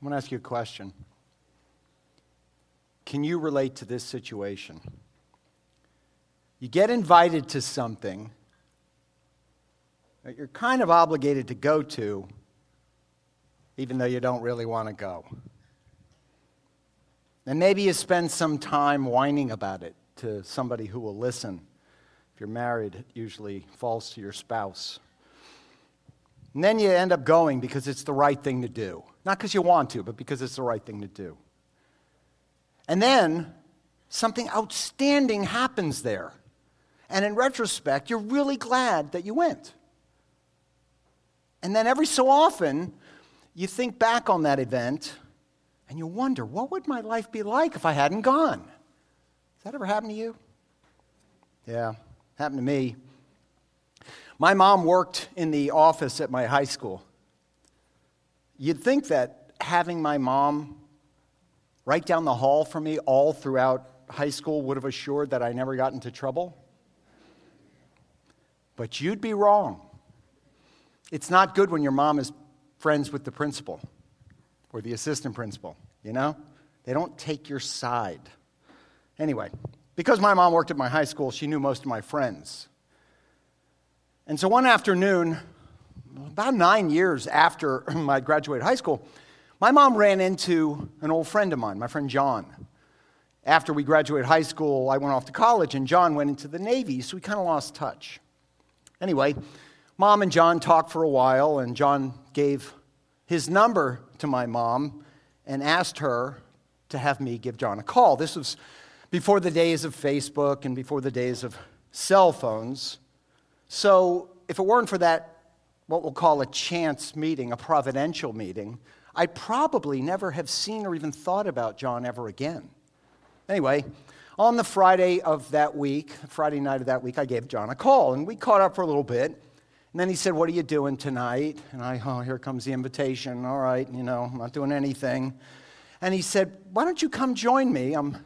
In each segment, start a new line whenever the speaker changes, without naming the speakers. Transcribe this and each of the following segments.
I'm going to ask you a question. Can you relate to this situation? You get invited to something that you're kind of obligated to go to, even though you don't really want to go. And maybe you spend some time whining about it to somebody who will listen. If you're married, it usually falls to your spouse. And then you end up going because it's the right thing to do. Not because you want to, but because it's the right thing to do. And then something outstanding happens there. And in retrospect, you're really glad that you went. And then every so often, you think back on that event and you wonder, what would my life be like if I hadn't gone? Has that ever happened to you? Yeah, happened to me. My mom worked in the office at my high school. You'd think that having my mom right down the hall from me all throughout high school would have assured that I never got into trouble. But you'd be wrong. It's not good when your mom is friends with the principal or the assistant principal, you know? They don't take your side. Anyway, because my mom worked at my high school, she knew most of my friends. And so one afternoon, about nine years after I graduated high school, my mom ran into an old friend of mine, my friend John. After we graduated high school, I went off to college, and John went into the Navy, so we kind of lost touch. Anyway, mom and John talked for a while, and John gave his number to my mom and asked her to have me give John a call. This was before the days of Facebook and before the days of cell phones. So, if it weren't for that, what we'll call a chance meeting, a providential meeting—I'd probably never have seen or even thought about John ever again. Anyway, on the Friday of that week, Friday night of that week, I gave John a call and we caught up for a little bit. And then he said, What are you doing tonight? And I, oh, here comes the invitation. All right, you know, I'm not doing anything. And he said, Why don't you come join me? I'm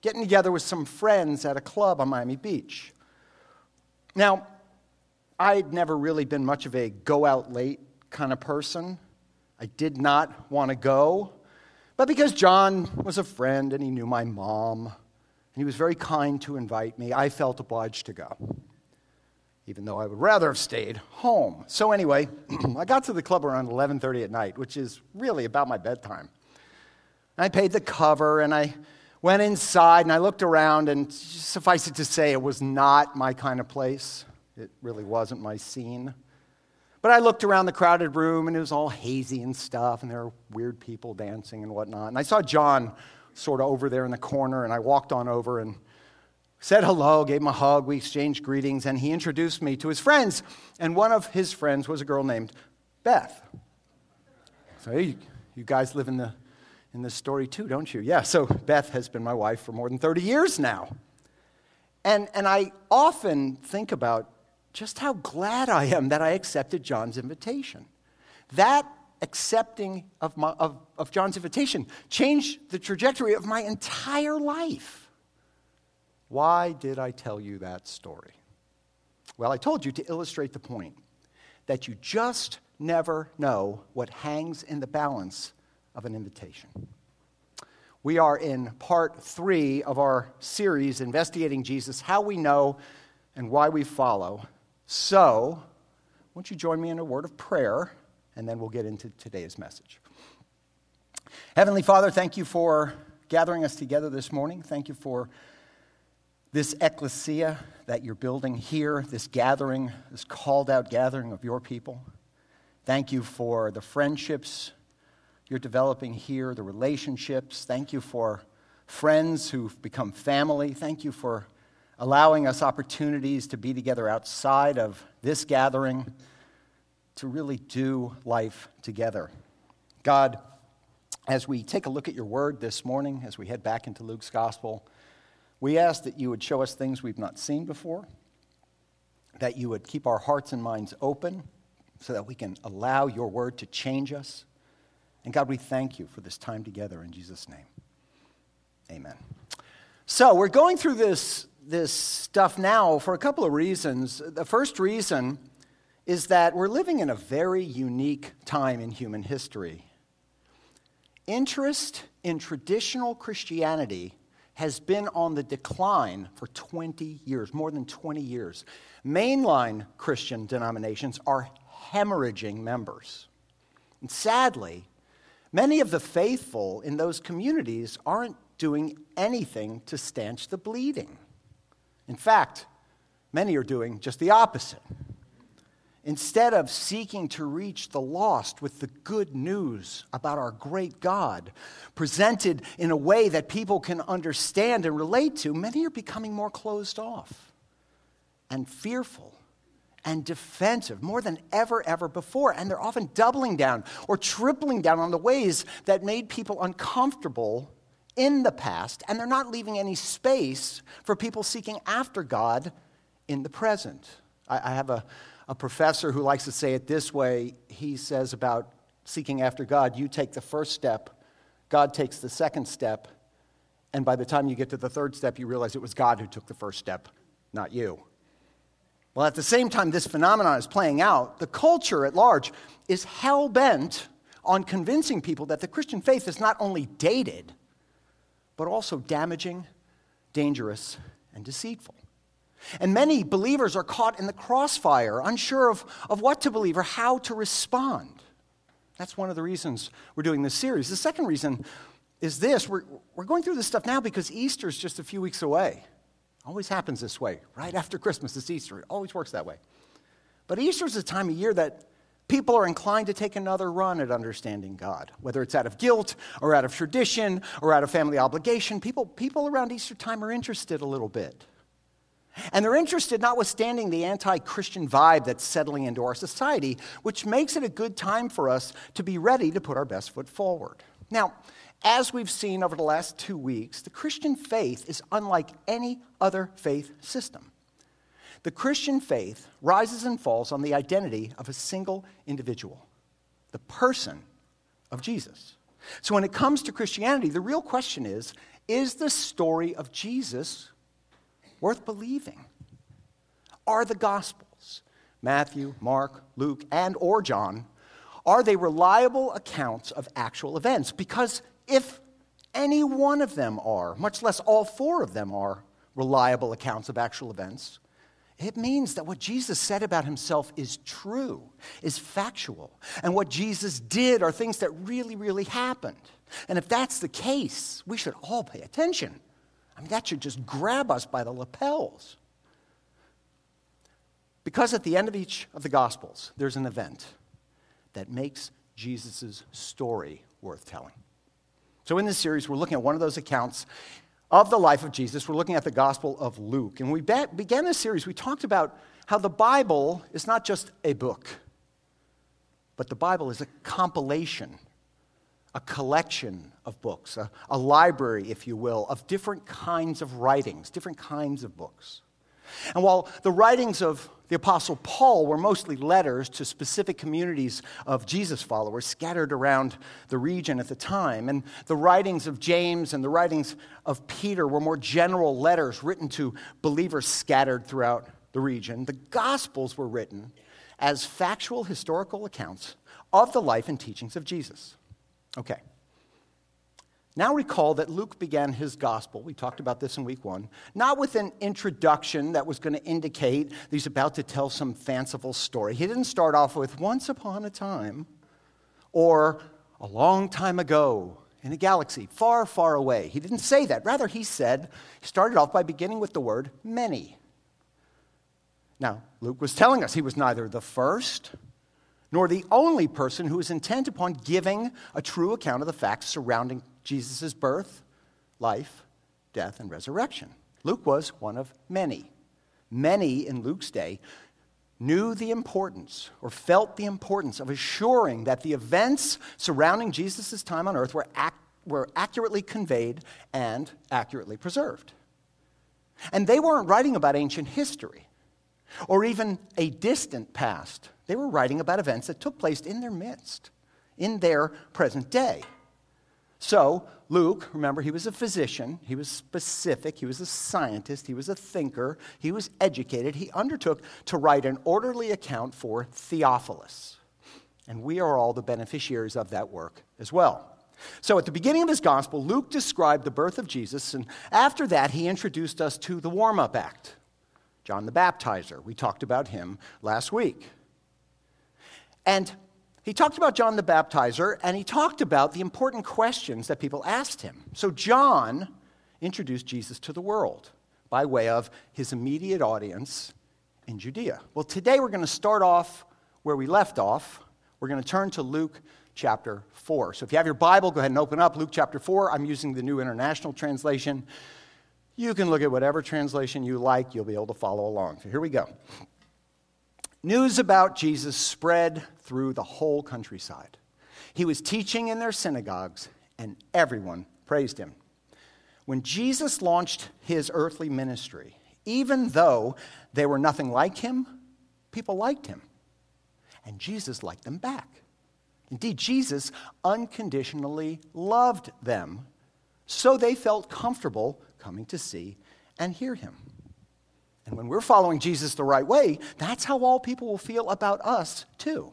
getting together with some friends at a club on Miami Beach. Now, I'd never really been much of a go out late kind of person. I did not want to go. But because John was a friend and he knew my mom, and he was very kind to invite me, I felt obliged to go, even though I would rather have stayed home. So anyway, I got to the club around 11:30 at night, which is really about my bedtime. And I paid the cover and I went inside and I looked around and suffice it to say it was not my kind of place. It really wasn't my scene. But I looked around the crowded room and it was all hazy and stuff, and there were weird people dancing and whatnot. And I saw John sort of over there in the corner, and I walked on over and said hello, gave him a hug, we exchanged greetings, and he introduced me to his friends. And one of his friends was a girl named Beth. So, hey, you guys live in, the, in this story too, don't you? Yeah, so Beth has been my wife for more than 30 years now. And, and I often think about just how glad I am that I accepted John's invitation. That accepting of, my, of, of John's invitation changed the trajectory of my entire life. Why did I tell you that story? Well, I told you to illustrate the point that you just never know what hangs in the balance of an invitation. We are in part three of our series, Investigating Jesus How We Know and Why We Follow. So, won't you join me in a word of prayer, and then we'll get into today's message. Heavenly Father, thank you for gathering us together this morning. Thank you for this ecclesia that you're building here, this gathering, this called out gathering of your people. Thank you for the friendships you're developing here, the relationships. Thank you for friends who've become family. Thank you for allowing us opportunities to be together outside of this gathering to really do life together. God, as we take a look at your word this morning, as we head back into Luke's gospel, we ask that you would show us things we've not seen before, that you would keep our hearts and minds open so that we can allow your word to change us. And God, we thank you for this time together in Jesus' name. Amen. So, we're going through this this stuff now for a couple of reasons. The first reason is that we're living in a very unique time in human history. interest in traditional Christianity has been on the decline for 20 years, more than 20 years. Mainline Christian denominations are hemorrhaging members. And sadly, many of the faithful in those communities aren't doing anything to stanch the bleeding. In fact, many are doing just the opposite. Instead of seeking to reach the lost with the good news about our great God, presented in a way that people can understand and relate to, many are becoming more closed off and fearful and defensive more than ever, ever before. And they're often doubling down or tripling down on the ways that made people uncomfortable in the past, and they're not leaving any space for people seeking after God in the present. I, I have a a professor who likes to say it this way. He says about seeking after God, you take the first step, God takes the second step, and by the time you get to the third step, you realize it was God who took the first step, not you. Well, at the same time this phenomenon is playing out, the culture at large is hell bent on convincing people that the Christian faith is not only dated, but also damaging, dangerous, and deceitful. And many believers are caught in the crossfire, unsure of, of what to believe or how to respond. That's one of the reasons we're doing this series. The second reason is this we're, we're going through this stuff now because Easter is just a few weeks away. Always happens this way. Right after Christmas, it's Easter. It always works that way. But Easter is a time of year that people are inclined to take another run at understanding God, whether it's out of guilt or out of tradition or out of family obligation. People, people around Easter time are interested a little bit. And they're interested, notwithstanding the anti Christian vibe that's settling into our society, which makes it a good time for us to be ready to put our best foot forward. Now, as we've seen over the last two weeks, the Christian faith is unlike any other faith system. The Christian faith rises and falls on the identity of a single individual, the person of Jesus. So when it comes to Christianity, the real question is is the story of Jesus worth believing are the Gospels Matthew, Mark, Luke, and or John. Are they reliable accounts of actual events? Because if any one of them are, much less all four of them are reliable accounts of actual events, it means that what Jesus said about himself is true, is factual. And what Jesus did are things that really, really happened. And if that's the case, we should all pay attention. I mean, that should just grab us by the lapels. Because at the end of each of the Gospels, there's an event that makes Jesus' story worth telling. So, in this series, we're looking at one of those accounts of the life of Jesus. We're looking at the Gospel of Luke. And we began this series, we talked about how the Bible is not just a book, but the Bible is a compilation a collection of books, a, a, library, if you will, of different kinds of writings, different kinds of books. And while the writings of the Apostle Paul were mostly letters to specific communities of Jesus followers scattered around the region at the time, and the writings of James and the writings of Peter were more general letters written to believers scattered throughout the region, the Gospels were written as factual historical accounts of the life and teachings of Jesus. Okay. Now recall that Luke began his gospel, we talked about this in week one, not with an introduction that was going to indicate that he's about to tell some fanciful story. He didn't start off with once upon a time or a long time ago in a galaxy far, far away. He didn't say that. Rather, he said, he started off by beginning with the word many. Now, Luke was telling us he was neither the first nor the only person who is intent upon giving a true account of the facts surrounding Jesus' birth, life, death, and resurrection. Luke was one of many. Many in Luke's day knew the importance or felt the importance of assuring that the events surrounding Jesus' time on earth were, ac- were accurately conveyed and accurately preserved. And they weren't writing about ancient history or even a distant past they were writing about events that took place in their midst, in their present day. So, Luke, remember, he was a physician, he was specific, he was a scientist, he was a thinker, he was educated. He undertook to write an orderly account for Theophilus. And we are all the beneficiaries of that work as well. So, at the beginning of his gospel, Luke described the birth of Jesus, and after that, he introduced us to the warm up act. John the Baptizer. We talked about him last week. And he talked about John the Baptizer, and he talked about the important questions that people asked him. So, John introduced Jesus to the world by way of his immediate audience in Judea. Well, today we're going to start off where we left off. We're going to turn to Luke chapter 4. So if you have your Bible, go ahead and open up Luke chapter 4. I'm using the New International Translation. You can look at whatever translation you like, you'll be able to follow along. So here we go. News about Jesus spread through the whole countryside. He was teaching in their synagogues, and everyone praised him. When Jesus launched his earthly ministry, even though they were nothing like him, people liked him. And Jesus liked them back. Indeed, Jesus unconditionally loved them, so they felt comfortable coming to see and hear him. And when we're following Jesus the right way, that's how all people will feel about us, too.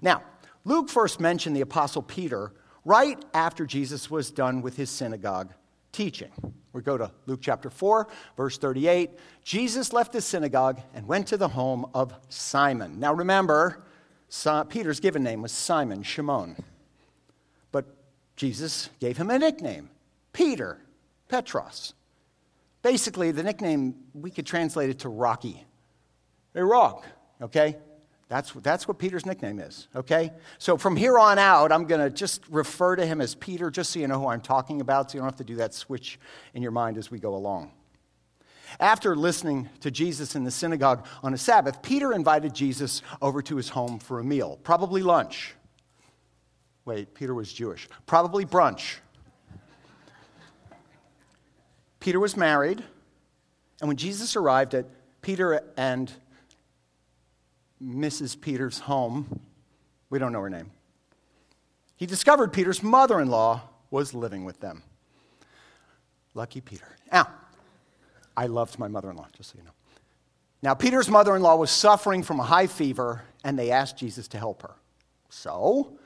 Now, Luke first mentioned the Apostle Peter right after Jesus was done with his synagogue teaching. We go to Luke chapter 4, verse 38. Jesus left the synagogue and went to the home of Simon. Now remember, Peter's given name was Simon, Shimon. But Jesus gave him a nickname Peter, Petros. Basically, the nickname, we could translate it to Rocky. A rock, okay? That's, that's what Peter's nickname is, okay? So from here on out, I'm going to just refer to him as Peter, just so you know who I'm talking about, so you don't have to do that switch in your mind as we go along. After listening to Jesus in the synagogue on a Sabbath, Peter invited Jesus over to his home for a meal, probably lunch. Wait, Peter was Jewish. Probably brunch. Peter was married, and when Jesus arrived at Peter and Mrs. Peter's home. We don't know her name. He discovered Peter's mother in law was living with them. Lucky Peter. Now, I loved my mother in law, just so you know. Now, Peter's mother in law was suffering from a high fever, and they asked Jesus to help her. So,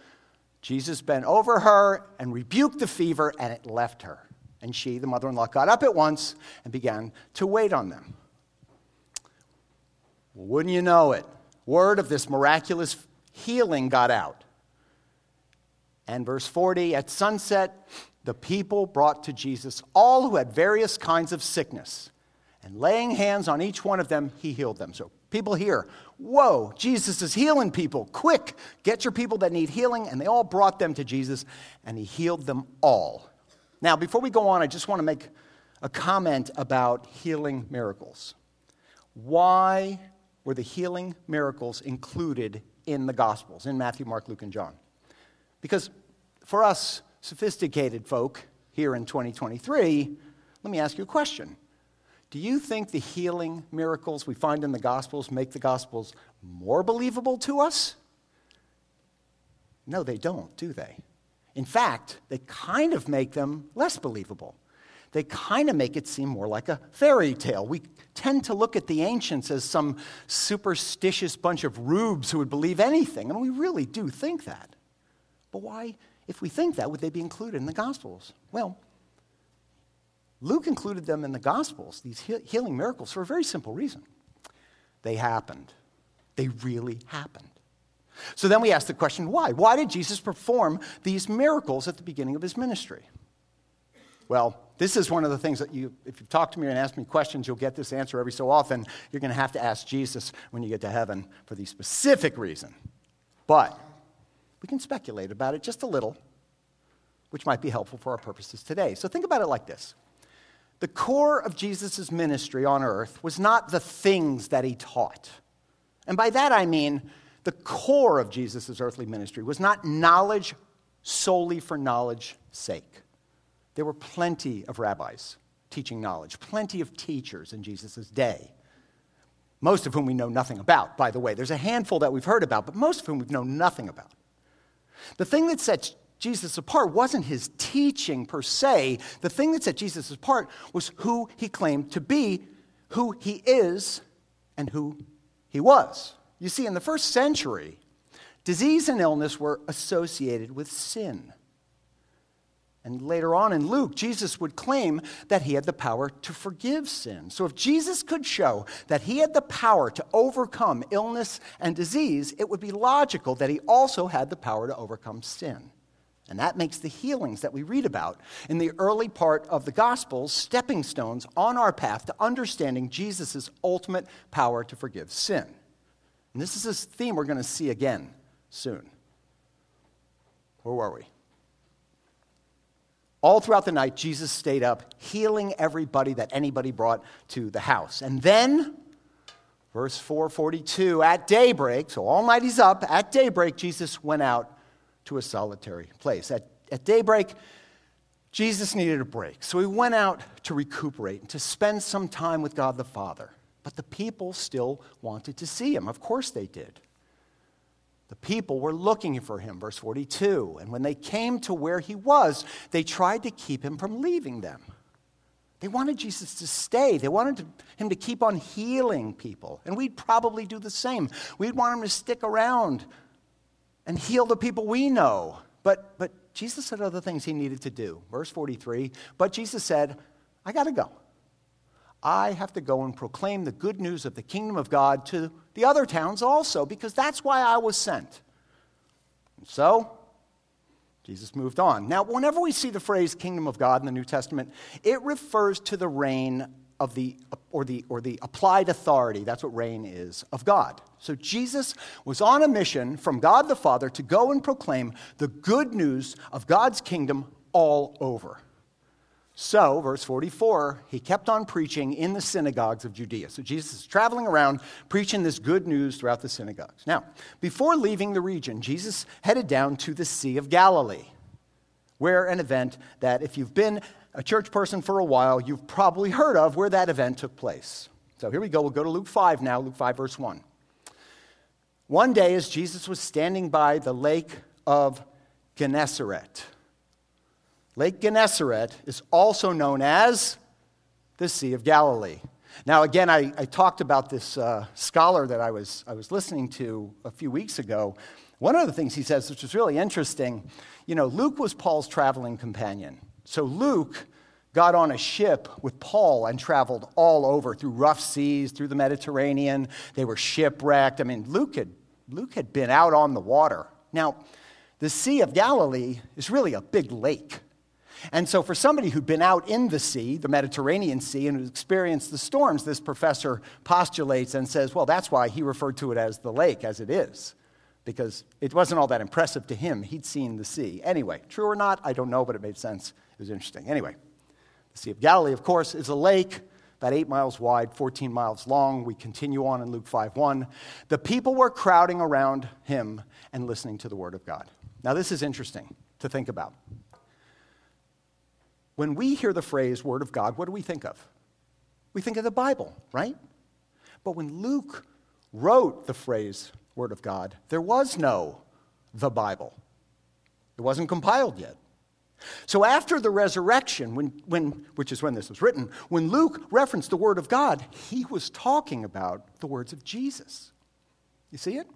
Jesus bent over her and rebuked the fever, and it left her. And she, the mother in law, got up at once and began to wait on them. Wouldn't you know it? word of this miraculous healing got out. And verse 40 at sunset, the people brought to Jesus all who had various kinds of sickness. And laying hands on each one of them, he healed them. So people here, whoa, Jesus is healing people. Quick, get your people that need healing. And they all brought them to Jesus, and he healed them all. Now, before we go on, I just want to make a comment about healing miracles. Why were the healing miracles included in the Gospels, in Matthew, Mark, Luke, and John. Because for us sophisticated folk here in 2023, let me ask you a question. Do you think the healing miracles we find in the Gospels make the Gospels more believable to us? No, they don't, do they? In fact, they kind of make them less believable they kind of make it seem more like a fairy tale. We tend to look at the ancients as some superstitious bunch of rubes who would believe anything, and we really do think that. But why, if we think that, would they be included in the Gospels? Well, Luke included them in the Gospels, these healing miracles, for a very simple reason. They happened. They really happened. So then we ask the question why? Why did Jesus perform these miracles at the beginning of his ministry? Well, this is one of the things that you, if you talk to me and ask me questions, you'll get this answer every so often. You're going to have to ask Jesus when you get to heaven for the specific reason. But we can speculate about it just a little, which might be helpful for our purposes today. So think about it like this The core of Jesus' ministry on earth was not the things that he taught. And by that I mean, the core of Jesus' earthly ministry was not knowledge solely for knowledge's sake. There were plenty of rabbis teaching knowledge, plenty of teachers in Jesus' day, most of whom we know nothing about, by the way. There's a handful that we've heard about, but most of whom we've known nothing about. The thing that sets Jesus apart wasn't his teaching per se. The thing that set Jesus apart was who he claimed to be, who he is, and who he was. You see, in the first century, disease and illness were associated with sin. And later on in Luke, Jesus would claim that he had the power to forgive sin. So if Jesus could show that he had the power to overcome illness and disease, it would be logical that he also had the power to overcome sin. And that makes the healings that we read about in the early part of the Gospels stepping stones on our path to understanding Jesus' ultimate power to forgive sin. And this is a theme we're going to see again soon. Where were we? All throughout the night, Jesus stayed up, healing everybody that anybody brought to the house. And then, verse 442, at daybreak, so all night he's up, at daybreak, Jesus went out to a solitary place. At, at daybreak, Jesus needed a break. So he went out to recuperate and to spend some time with God the Father. But the people still wanted to see him. Of course they did. The people were looking for him, verse 42. And when they came to where he was, they tried to keep him from leaving them. They wanted Jesus to stay. They wanted him to keep on healing people. And we'd probably do the same. We'd want him to stick around and heal the people we know. But, but Jesus had other things he needed to do. Verse 43 But Jesus said, I got to go. I have to go and proclaim the good news of the kingdom of God to the other towns also, because that's why I was sent. And so, Jesus moved on. Now, whenever we see the phrase kingdom of God in the New Testament, it refers to the reign of the or the or the applied authority that's what reign is of God. So Jesus was on a mission from God the Father to go and proclaim the good news of God's kingdom all over. So, verse 44, he kept on preaching in the synagogues of Judea. So, Jesus is traveling around preaching this good news throughout the synagogues. Now, before leaving the region, Jesus headed down to the Sea of Galilee, where an event that, if you've been a church person for a while, you've probably heard of where that event took place. So, here we go. We'll go to Luke 5 now, Luke 5, verse 1. One day, as Jesus was standing by the lake of Gennesaret, Lake Gennesaret is also known as the Sea of Galilee. Now, again, I, I talked about this uh, scholar that I was, I was listening to a few weeks ago. One of the things he says, which is really interesting, you know, Luke was Paul's traveling companion. So Luke got on a ship with Paul and traveled all over through rough seas, through the Mediterranean. They were shipwrecked. I mean, Luke had, Luke had been out on the water. Now, the Sea of Galilee is really a big lake. And so, for somebody who'd been out in the sea, the Mediterranean Sea, and who experienced the storms, this professor postulates and says, well, that's why he referred to it as the lake, as it is, because it wasn't all that impressive to him. He'd seen the sea. Anyway, true or not, I don't know, but it made sense. It was interesting. Anyway, the Sea of Galilee, of course, is a lake about eight miles wide, 14 miles long. We continue on in Luke 5 1. The people were crowding around him and listening to the word of God. Now, this is interesting to think about. When we hear the phrase Word of God, what do we think of? We think of the Bible, right? But when Luke wrote the phrase Word of God, there was no the Bible. It wasn't compiled yet. So after the resurrection, when, when, which is when this was written, when Luke referenced the Word of God, he was talking about the words of Jesus. You see it?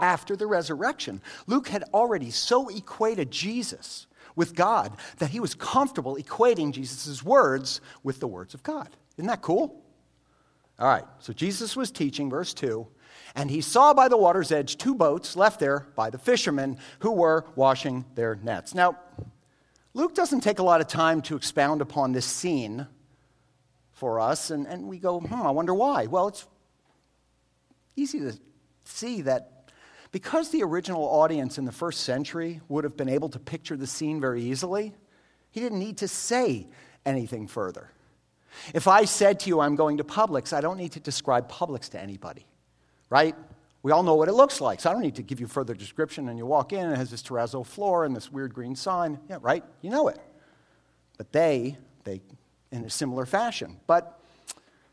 After the resurrection, Luke had already so equated Jesus with God that he was comfortable equating Jesus' words with the words of God. Isn't that cool? All right, so Jesus was teaching, verse 2, and he saw by the water's edge two boats left there by the fishermen who were washing their nets. Now, Luke doesn't take a lot of time to expound upon this scene for us, and, and we go, hmm, I wonder why. Well, it's easy to see that because the original audience in the first century would have been able to picture the scene very easily, he didn't need to say anything further. If I said to you, I'm going to Publix, I don't need to describe Publix to anybody, right? We all know what it looks like, so I don't need to give you further description. And you walk in, and it has this terrazzo floor and this weird green sign. Yeah, right? You know it. But they, they, in a similar fashion. But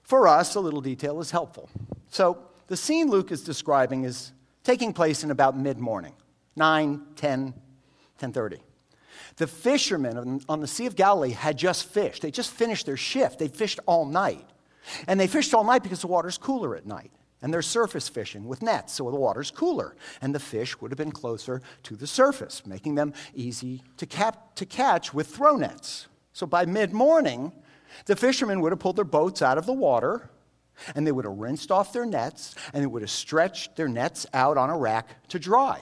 for us, a little detail is helpful. So the scene Luke is describing is taking place in about mid-morning 9 10 10.30 the fishermen on the sea of galilee had just fished they just finished their shift they fished all night and they fished all night because the water's cooler at night And they're surface fishing with nets, so the water's cooler. And the fish would have been closer to the surface, making them easy to, cap- to catch with throw nets. So by mid morning, the fishermen would have pulled their boats out of the water, and they would have rinsed off their nets, and they would have stretched their nets out on a rack to dry.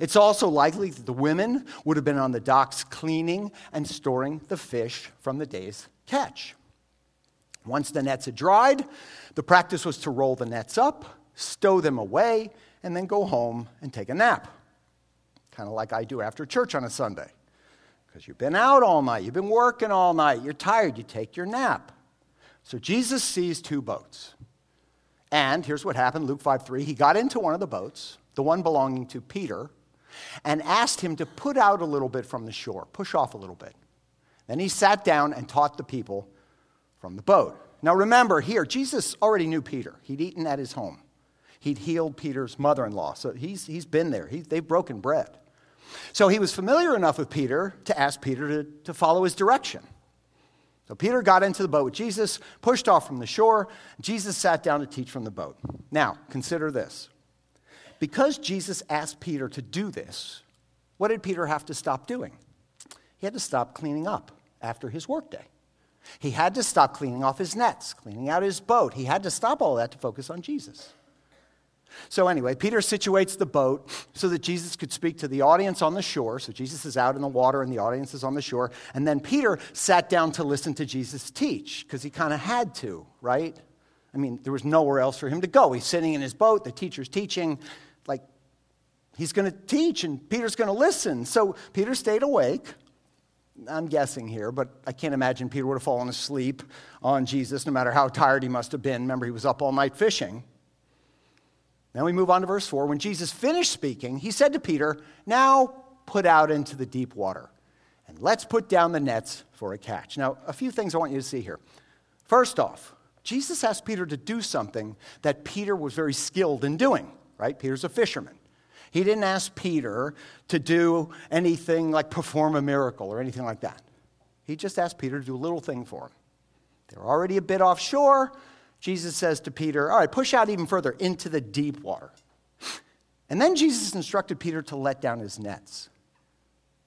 It's also likely that the women would have been on the docks cleaning and storing the fish from the day's catch. Once the nets had dried, the practice was to roll the nets up, stow them away, and then go home and take a nap. Kind of like I do after church on a Sunday. Because you've been out all night, you've been working all night, you're tired, you take your nap. So Jesus sees two boats. And here's what happened Luke 5 3. He got into one of the boats, the one belonging to Peter, and asked him to put out a little bit from the shore, push off a little bit. Then he sat down and taught the people from the boat. Now remember, here, Jesus already knew Peter. He'd eaten at his home, he'd healed Peter's mother in law. So he's, he's been there, he, they've broken bread. So he was familiar enough with Peter to ask Peter to, to follow his direction. So Peter got into the boat with Jesus, pushed off from the shore. Jesus sat down to teach from the boat. Now, consider this. Because Jesus asked Peter to do this, what did Peter have to stop doing? He had to stop cleaning up after his workday. He had to stop cleaning off his nets, cleaning out his boat. He had to stop all that to focus on Jesus. So, anyway, Peter situates the boat so that Jesus could speak to the audience on the shore. So, Jesus is out in the water and the audience is on the shore. And then Peter sat down to listen to Jesus teach because he kind of had to, right? I mean, there was nowhere else for him to go. He's sitting in his boat, the teacher's teaching. Like, he's going to teach and Peter's going to listen. So, Peter stayed awake. I'm guessing here, but I can't imagine Peter would have fallen asleep on Jesus no matter how tired he must have been. Remember, he was up all night fishing. Then we move on to verse 4. When Jesus finished speaking, he said to Peter, Now put out into the deep water, and let's put down the nets for a catch. Now, a few things I want you to see here. First off, Jesus asked Peter to do something that Peter was very skilled in doing, right? Peter's a fisherman. He didn't ask Peter to do anything like perform a miracle or anything like that. He just asked Peter to do a little thing for him. They're already a bit offshore. Jesus says to Peter, All right, push out even further into the deep water. And then Jesus instructed Peter to let down his nets.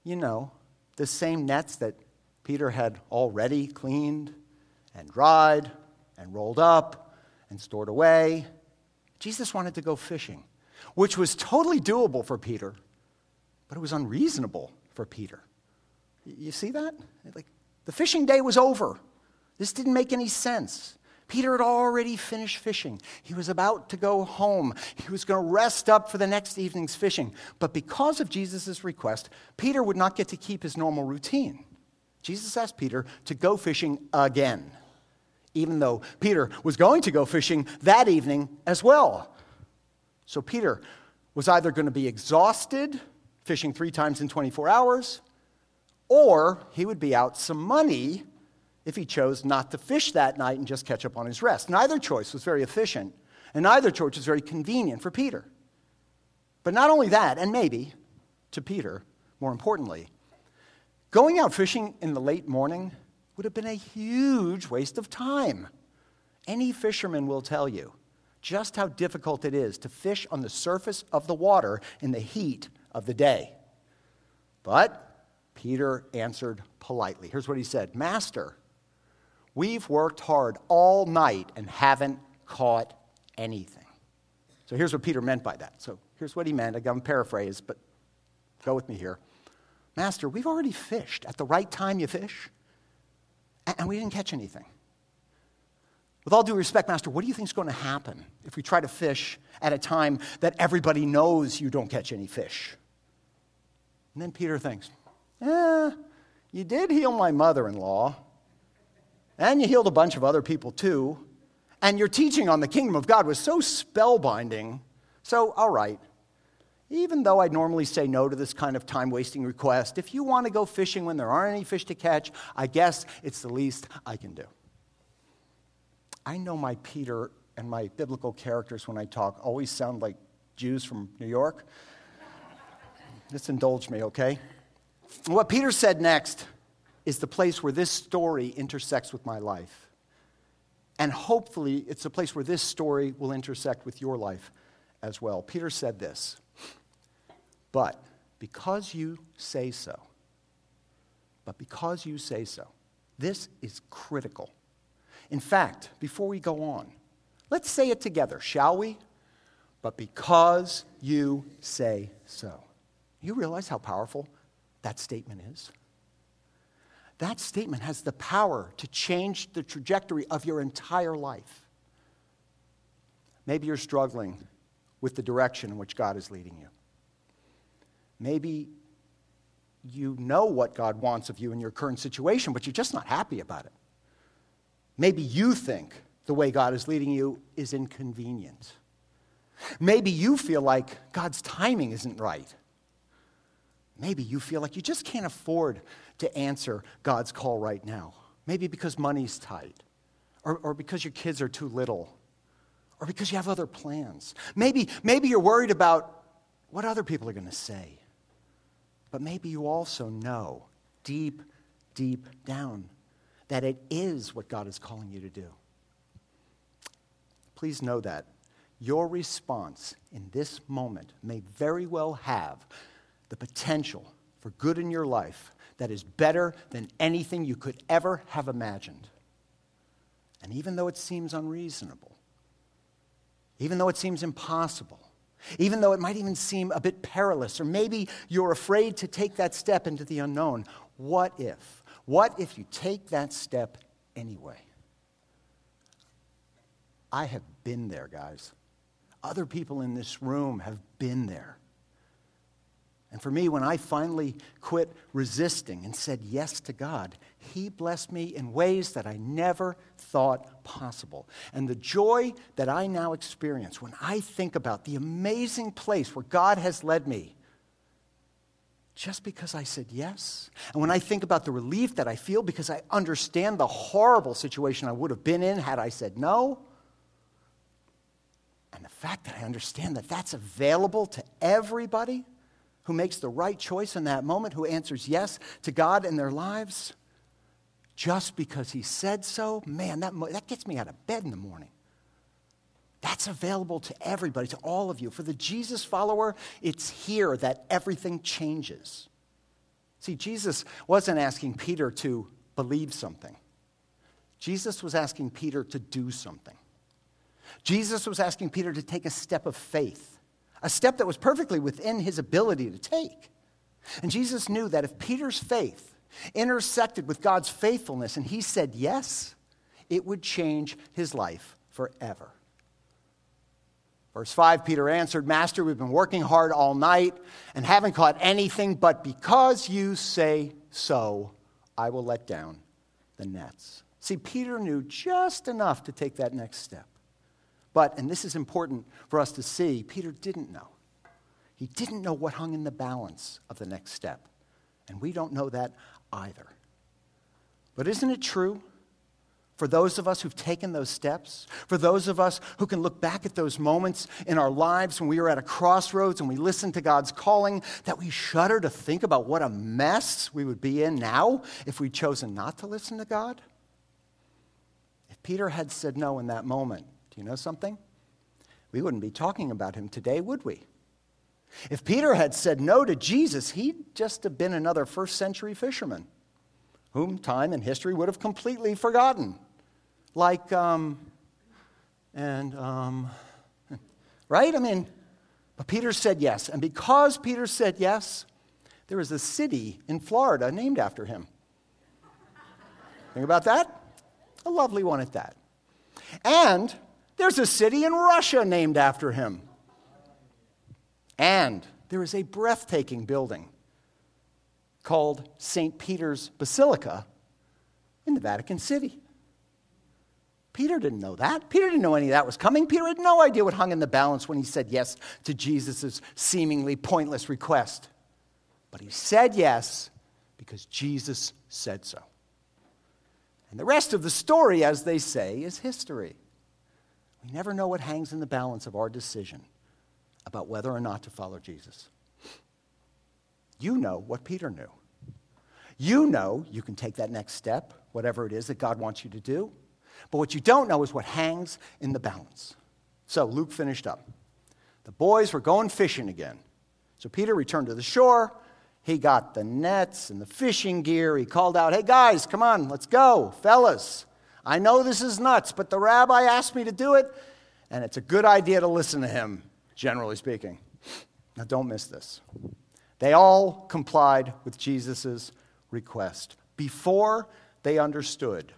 You know, the same nets that Peter had already cleaned and dried and rolled up and stored away. Jesus wanted to go fishing, which was totally doable for Peter, but it was unreasonable for Peter. You see that? Like, the fishing day was over. This didn't make any sense. Peter had already finished fishing. He was about to go home. He was going to rest up for the next evening's fishing. But because of Jesus' request, Peter would not get to keep his normal routine. Jesus asked Peter to go fishing again, even though Peter was going to go fishing that evening as well. So Peter was either going to be exhausted, fishing three times in 24 hours, or he would be out some money if he chose not to fish that night and just catch up on his rest. Neither choice was very efficient, and neither choice was very convenient for Peter. But not only that, and maybe to Peter, more importantly, going out fishing in the late morning would have been a huge waste of time. Any fisherman will tell you just how difficult it is to fish on the surface of the water in the heat of the day. But Peter answered politely. Here's what he said Master, We've worked hard all night and haven't caught anything. So here's what Peter meant by that. So here's what he meant. I'm going to paraphrase, but go with me here. Master, we've already fished at the right time you fish, and we didn't catch anything. With all due respect, Master, what do you think is going to happen if we try to fish at a time that everybody knows you don't catch any fish? And then Peter thinks, eh, you did heal my mother in law. And you healed a bunch of other people too. And your teaching on the kingdom of God was so spellbinding. So, all right, even though I'd normally say no to this kind of time wasting request, if you want to go fishing when there aren't any fish to catch, I guess it's the least I can do. I know my Peter and my biblical characters when I talk always sound like Jews from New York. Just indulge me, okay? What Peter said next is the place where this story intersects with my life. And hopefully, it's a place where this story will intersect with your life as well. Peter said this But because you say so, but because you say so, this is critical. In fact, before we go on, let's say it together, shall we? But because you say so. You realize how powerful that statement is? That statement has the power to change the trajectory of your entire life. Maybe you're struggling with the direction in which God is leading you. Maybe you know what God wants of you in your current situation, but you're just not happy about it. Maybe you think the way God is leading you is inconvenient. Maybe you feel like God's timing isn't right. Maybe you feel like you just can't afford to answer God's call right now. Maybe because money's tight, or, or because your kids are too little, or because you have other plans. Maybe, maybe you're worried about what other people are going to say. But maybe you also know deep, deep down that it is what God is calling you to do. Please know that your response in this moment may very well have the potential for good in your life that is better than anything you could ever have imagined. And even though it seems unreasonable, even though it seems impossible, even though it might even seem a bit perilous, or maybe you're afraid to take that step into the unknown, what if? What if you take that step anyway? I have been there, guys. Other people in this room have been there. And for me, when I finally quit resisting and said yes to God, He blessed me in ways that I never thought possible. And the joy that I now experience when I think about the amazing place where God has led me, just because I said yes, and when I think about the relief that I feel because I understand the horrible situation I would have been in had I said no, and the fact that I understand that that's available to everybody who makes the right choice in that moment, who answers yes to God in their lives, just because He said so, man, that, that gets me out of bed in the morning. That's available to everybody, to all of you. For the Jesus follower, it's here that everything changes. See, Jesus wasn't asking Peter to believe something, Jesus was asking Peter to do something. Jesus was asking Peter to take a step of faith a step that was perfectly within his ability to take. And Jesus knew that if Peter's faith intersected with God's faithfulness and he said yes, it would change his life forever. Verse 5 Peter answered, Master, we've been working hard all night and haven't caught anything, but because you say so, I will let down the nets. See, Peter knew just enough to take that next step. But, and this is important for us to see, Peter didn't know. He didn't know what hung in the balance of the next step. And we don't know that either. But isn't it true for those of us who've taken those steps, for those of us who can look back at those moments in our lives when we were at a crossroads and we listened to God's calling, that we shudder to think about what a mess we would be in now if we'd chosen not to listen to God? If Peter had said no in that moment, you know something? We wouldn't be talking about him today, would we? If Peter had said no to Jesus, he'd just have been another first century fisherman whom time and history would have completely forgotten. Like, um, and, um, right? I mean, but Peter said yes. And because Peter said yes, there is a city in Florida named after him. Think about that? A lovely one at that. And there's a city in Russia named after him. And there is a breathtaking building called St. Peter's Basilica in the Vatican City. Peter didn't know that. Peter didn't know any of that was coming. Peter had no idea what hung in the balance when he said yes to Jesus' seemingly pointless request. But he said yes because Jesus said so. And the rest of the story, as they say, is history. We never know what hangs in the balance of our decision about whether or not to follow Jesus. You know what Peter knew. You know you can take that next step, whatever it is that God wants you to do. But what you don't know is what hangs in the balance. So Luke finished up. The boys were going fishing again. So Peter returned to the shore. He got the nets and the fishing gear. He called out, Hey guys, come on, let's go. Fellas, I know this is nuts, but the rabbi asked me to do it, and it's a good idea to listen to him, generally speaking. Now, don't miss this. They all complied with Jesus' request before they understood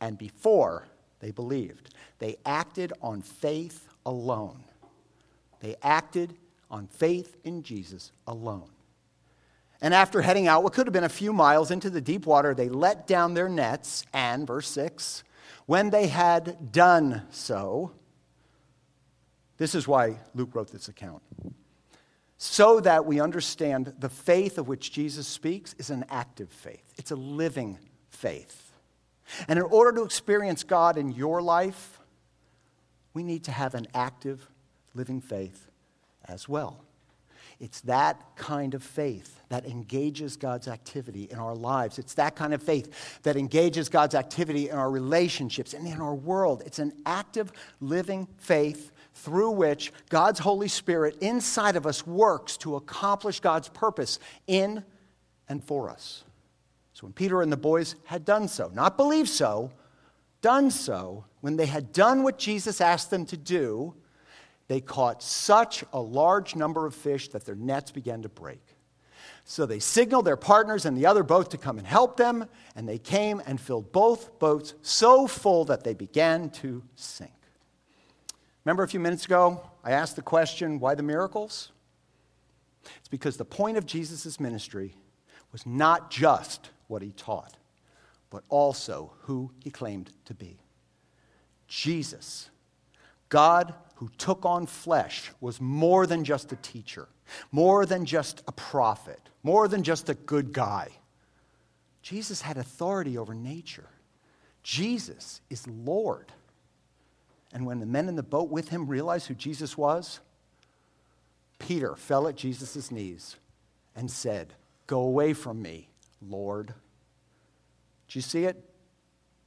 and before they believed. They acted on faith alone. They acted on faith in Jesus alone. And after heading out, what could have been a few miles into the deep water, they let down their nets, and, verse 6, when they had done so, this is why Luke wrote this account. So that we understand the faith of which Jesus speaks is an active faith, it's a living faith. And in order to experience God in your life, we need to have an active, living faith as well. It's that kind of faith that engages God's activity in our lives. It's that kind of faith that engages God's activity in our relationships and in our world. It's an active, living faith through which God's Holy Spirit inside of us works to accomplish God's purpose in and for us. So when Peter and the boys had done so, not believed so, done so, when they had done what Jesus asked them to do, they caught such a large number of fish that their nets began to break. So they signaled their partners in the other boat to come and help them, and they came and filled both boats so full that they began to sink. Remember a few minutes ago, I asked the question, why the miracles? It's because the point of Jesus' ministry was not just what he taught, but also who he claimed to be. Jesus, God who took on flesh, was more than just a teacher, more than just a prophet, more than just a good guy. Jesus had authority over nature. Jesus is Lord. And when the men in the boat with him realized who Jesus was, Peter fell at Jesus' knees and said, Go away from me, Lord. Do you see it?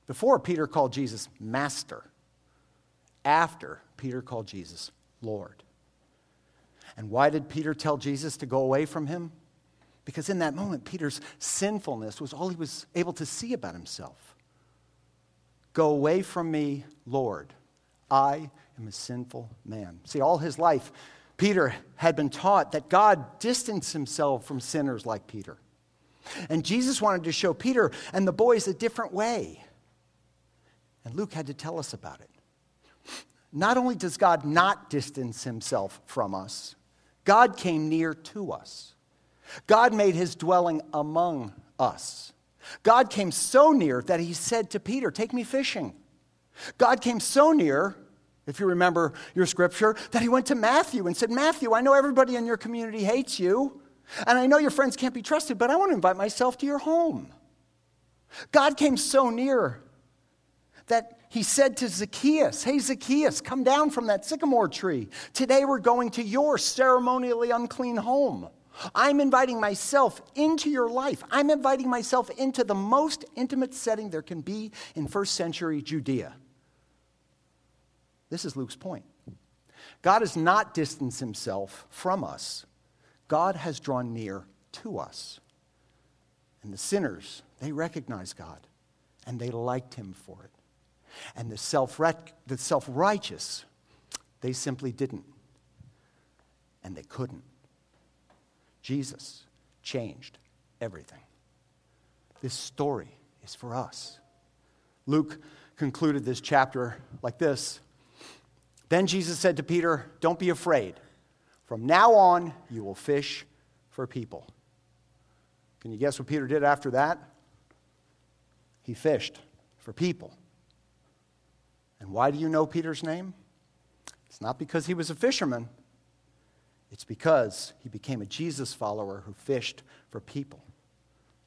Before, Peter called Jesus Master. After, Peter called Jesus Lord. And why did Peter tell Jesus to go away from him? Because in that moment, Peter's sinfulness was all he was able to see about himself. Go away from me, Lord. I am a sinful man. See, all his life, Peter had been taught that God distanced himself from sinners like Peter. And Jesus wanted to show Peter and the boys a different way. And Luke had to tell us about it. Not only does God not distance himself from us, God came near to us. God made his dwelling among us. God came so near that he said to Peter, Take me fishing. God came so near, if you remember your scripture, that he went to Matthew and said, Matthew, I know everybody in your community hates you. And I know your friends can't be trusted, but I want to invite myself to your home. God came so near that he said to Zacchaeus, Hey, Zacchaeus, come down from that sycamore tree. Today we're going to your ceremonially unclean home. I'm inviting myself into your life. I'm inviting myself into the most intimate setting there can be in first century Judea. This is Luke's point. God has not distanced himself from us God has drawn near to us. And the sinners, they recognize God and they liked him for it. And the self the self-righteous, they simply didn't. And they couldn't. Jesus changed everything. This story is for us. Luke concluded this chapter like this. Then Jesus said to Peter, Don't be afraid. From now on, you will fish for people. Can you guess what Peter did after that? He fished for people. And why do you know Peter's name? It's not because he was a fisherman, it's because he became a Jesus follower who fished for people,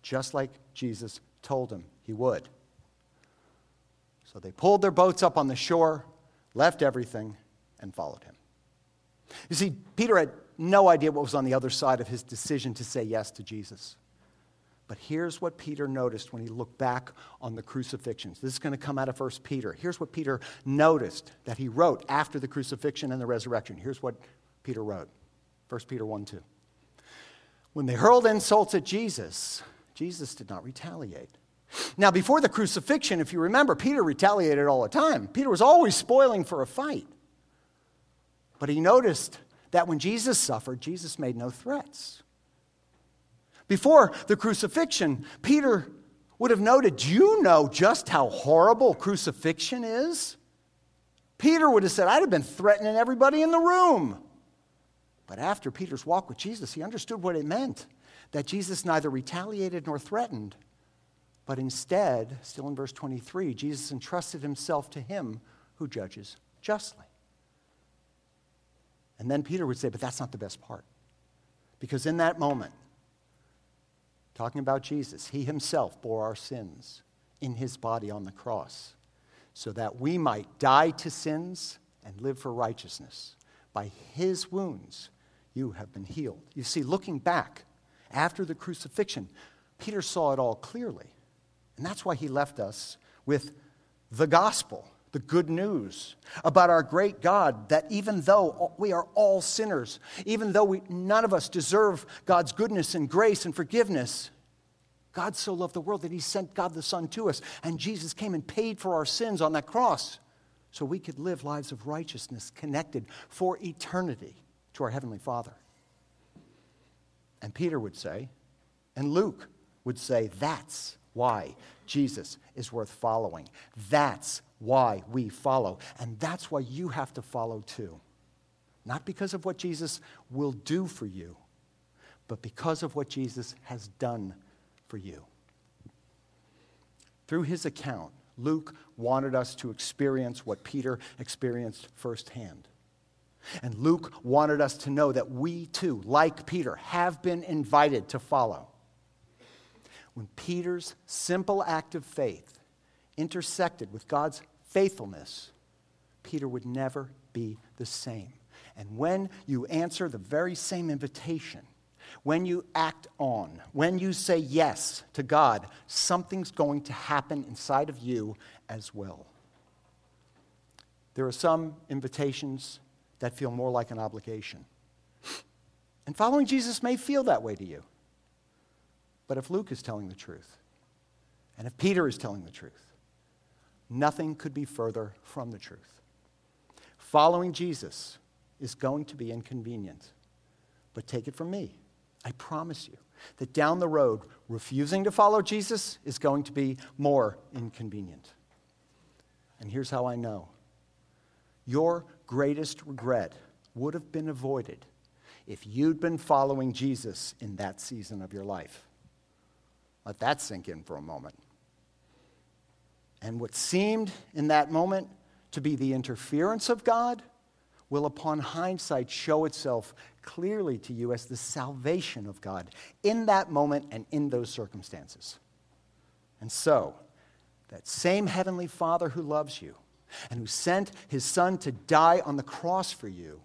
just like Jesus told him he would. So they pulled their boats up on the shore, left everything, and followed him. You see, Peter had no idea what was on the other side of his decision to say yes to Jesus. But here's what Peter noticed when he looked back on the crucifixions. This is going to come out of 1 Peter. Here's what Peter noticed that he wrote after the crucifixion and the resurrection. Here's what Peter wrote 1 Peter 1 2. When they hurled insults at Jesus, Jesus did not retaliate. Now, before the crucifixion, if you remember, Peter retaliated all the time. Peter was always spoiling for a fight. But he noticed that when Jesus suffered, Jesus made no threats. Before the crucifixion, Peter would have noted Do you know just how horrible crucifixion is? Peter would have said, I'd have been threatening everybody in the room. But after Peter's walk with Jesus, he understood what it meant that Jesus neither retaliated nor threatened, but instead, still in verse 23, Jesus entrusted himself to him who judges justly. And then Peter would say, But that's not the best part. Because in that moment, talking about Jesus, he himself bore our sins in his body on the cross so that we might die to sins and live for righteousness. By his wounds, you have been healed. You see, looking back after the crucifixion, Peter saw it all clearly. And that's why he left us with the gospel the good news about our great God that even though we are all sinners, even though we, none of us deserve God's goodness and grace and forgiveness, God so loved the world that He sent God the Son to us. And Jesus came and paid for our sins on that cross so we could live lives of righteousness connected for eternity to our Heavenly Father. And Peter would say, and Luke would say, that's why Jesus is worth following. That's why we follow. And that's why you have to follow too. Not because of what Jesus will do for you, but because of what Jesus has done for you. Through his account, Luke wanted us to experience what Peter experienced firsthand. And Luke wanted us to know that we too, like Peter, have been invited to follow. When Peter's simple act of faith intersected with God's faithfulness, Peter would never be the same. And when you answer the very same invitation, when you act on, when you say yes to God, something's going to happen inside of you as well. There are some invitations that feel more like an obligation. And following Jesus may feel that way to you. But if Luke is telling the truth, and if Peter is telling the truth, Nothing could be further from the truth. Following Jesus is going to be inconvenient. But take it from me. I promise you that down the road, refusing to follow Jesus is going to be more inconvenient. And here's how I know your greatest regret would have been avoided if you'd been following Jesus in that season of your life. Let that sink in for a moment. And what seemed in that moment to be the interference of God will, upon hindsight, show itself clearly to you as the salvation of God in that moment and in those circumstances. And so, that same Heavenly Father who loves you and who sent His Son to die on the cross for you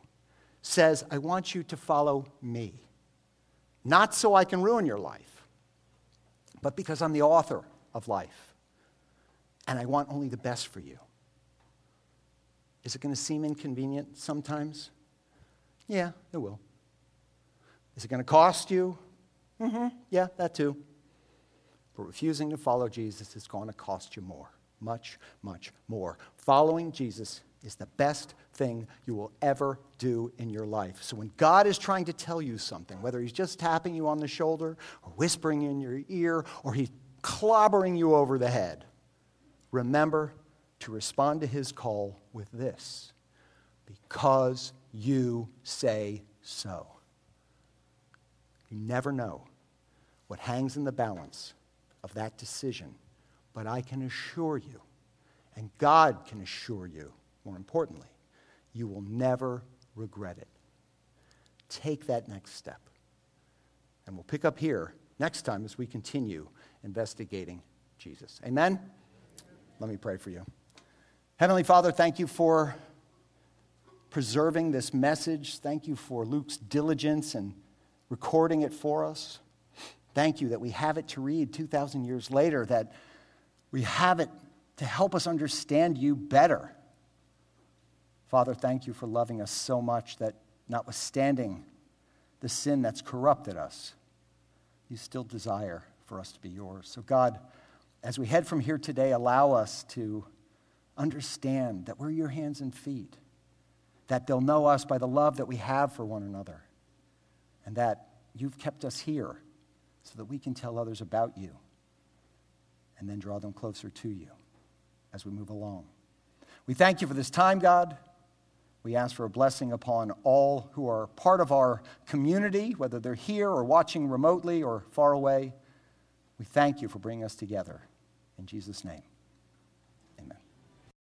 says, I want you to follow me. Not so I can ruin your life, but because I'm the author of life and I want only the best for you. Is it going to seem inconvenient sometimes? Yeah, it will. Is it going to cost you? Mm-hmm. Yeah, that too. But refusing to follow Jesus is going to cost you more. Much, much more. Following Jesus is the best thing you will ever do in your life. So when God is trying to tell you something, whether He's just tapping you on the shoulder or whispering in your ear or He's clobbering you over the head, remember to respond to his call with this because you say so. You never know what hangs in the balance of that decision, but I can assure you, and God can assure you, more importantly, you will never regret it. Take that next step. And we'll pick up here next time as we continue investigating Jesus. Amen? Let me pray for you. Heavenly Father, thank you for preserving this message. Thank you for Luke's diligence and recording it for us. Thank you that we have it to read 2,000 years later, that we have it to help us understand you better. Father, thank you for loving us so much that notwithstanding the sin that's corrupted us, you still desire for us to be yours. So, God, as we head from here today, allow us to understand that we're your hands and feet, that they'll know us by the love that we have for one another, and that you've kept us here so that we can tell others about you and then draw them closer to you as we move along. We thank you for this time, God. We ask for a blessing upon all who are part of our community, whether they're here or watching remotely or far away. We thank you for bringing us together. In Jesus' name.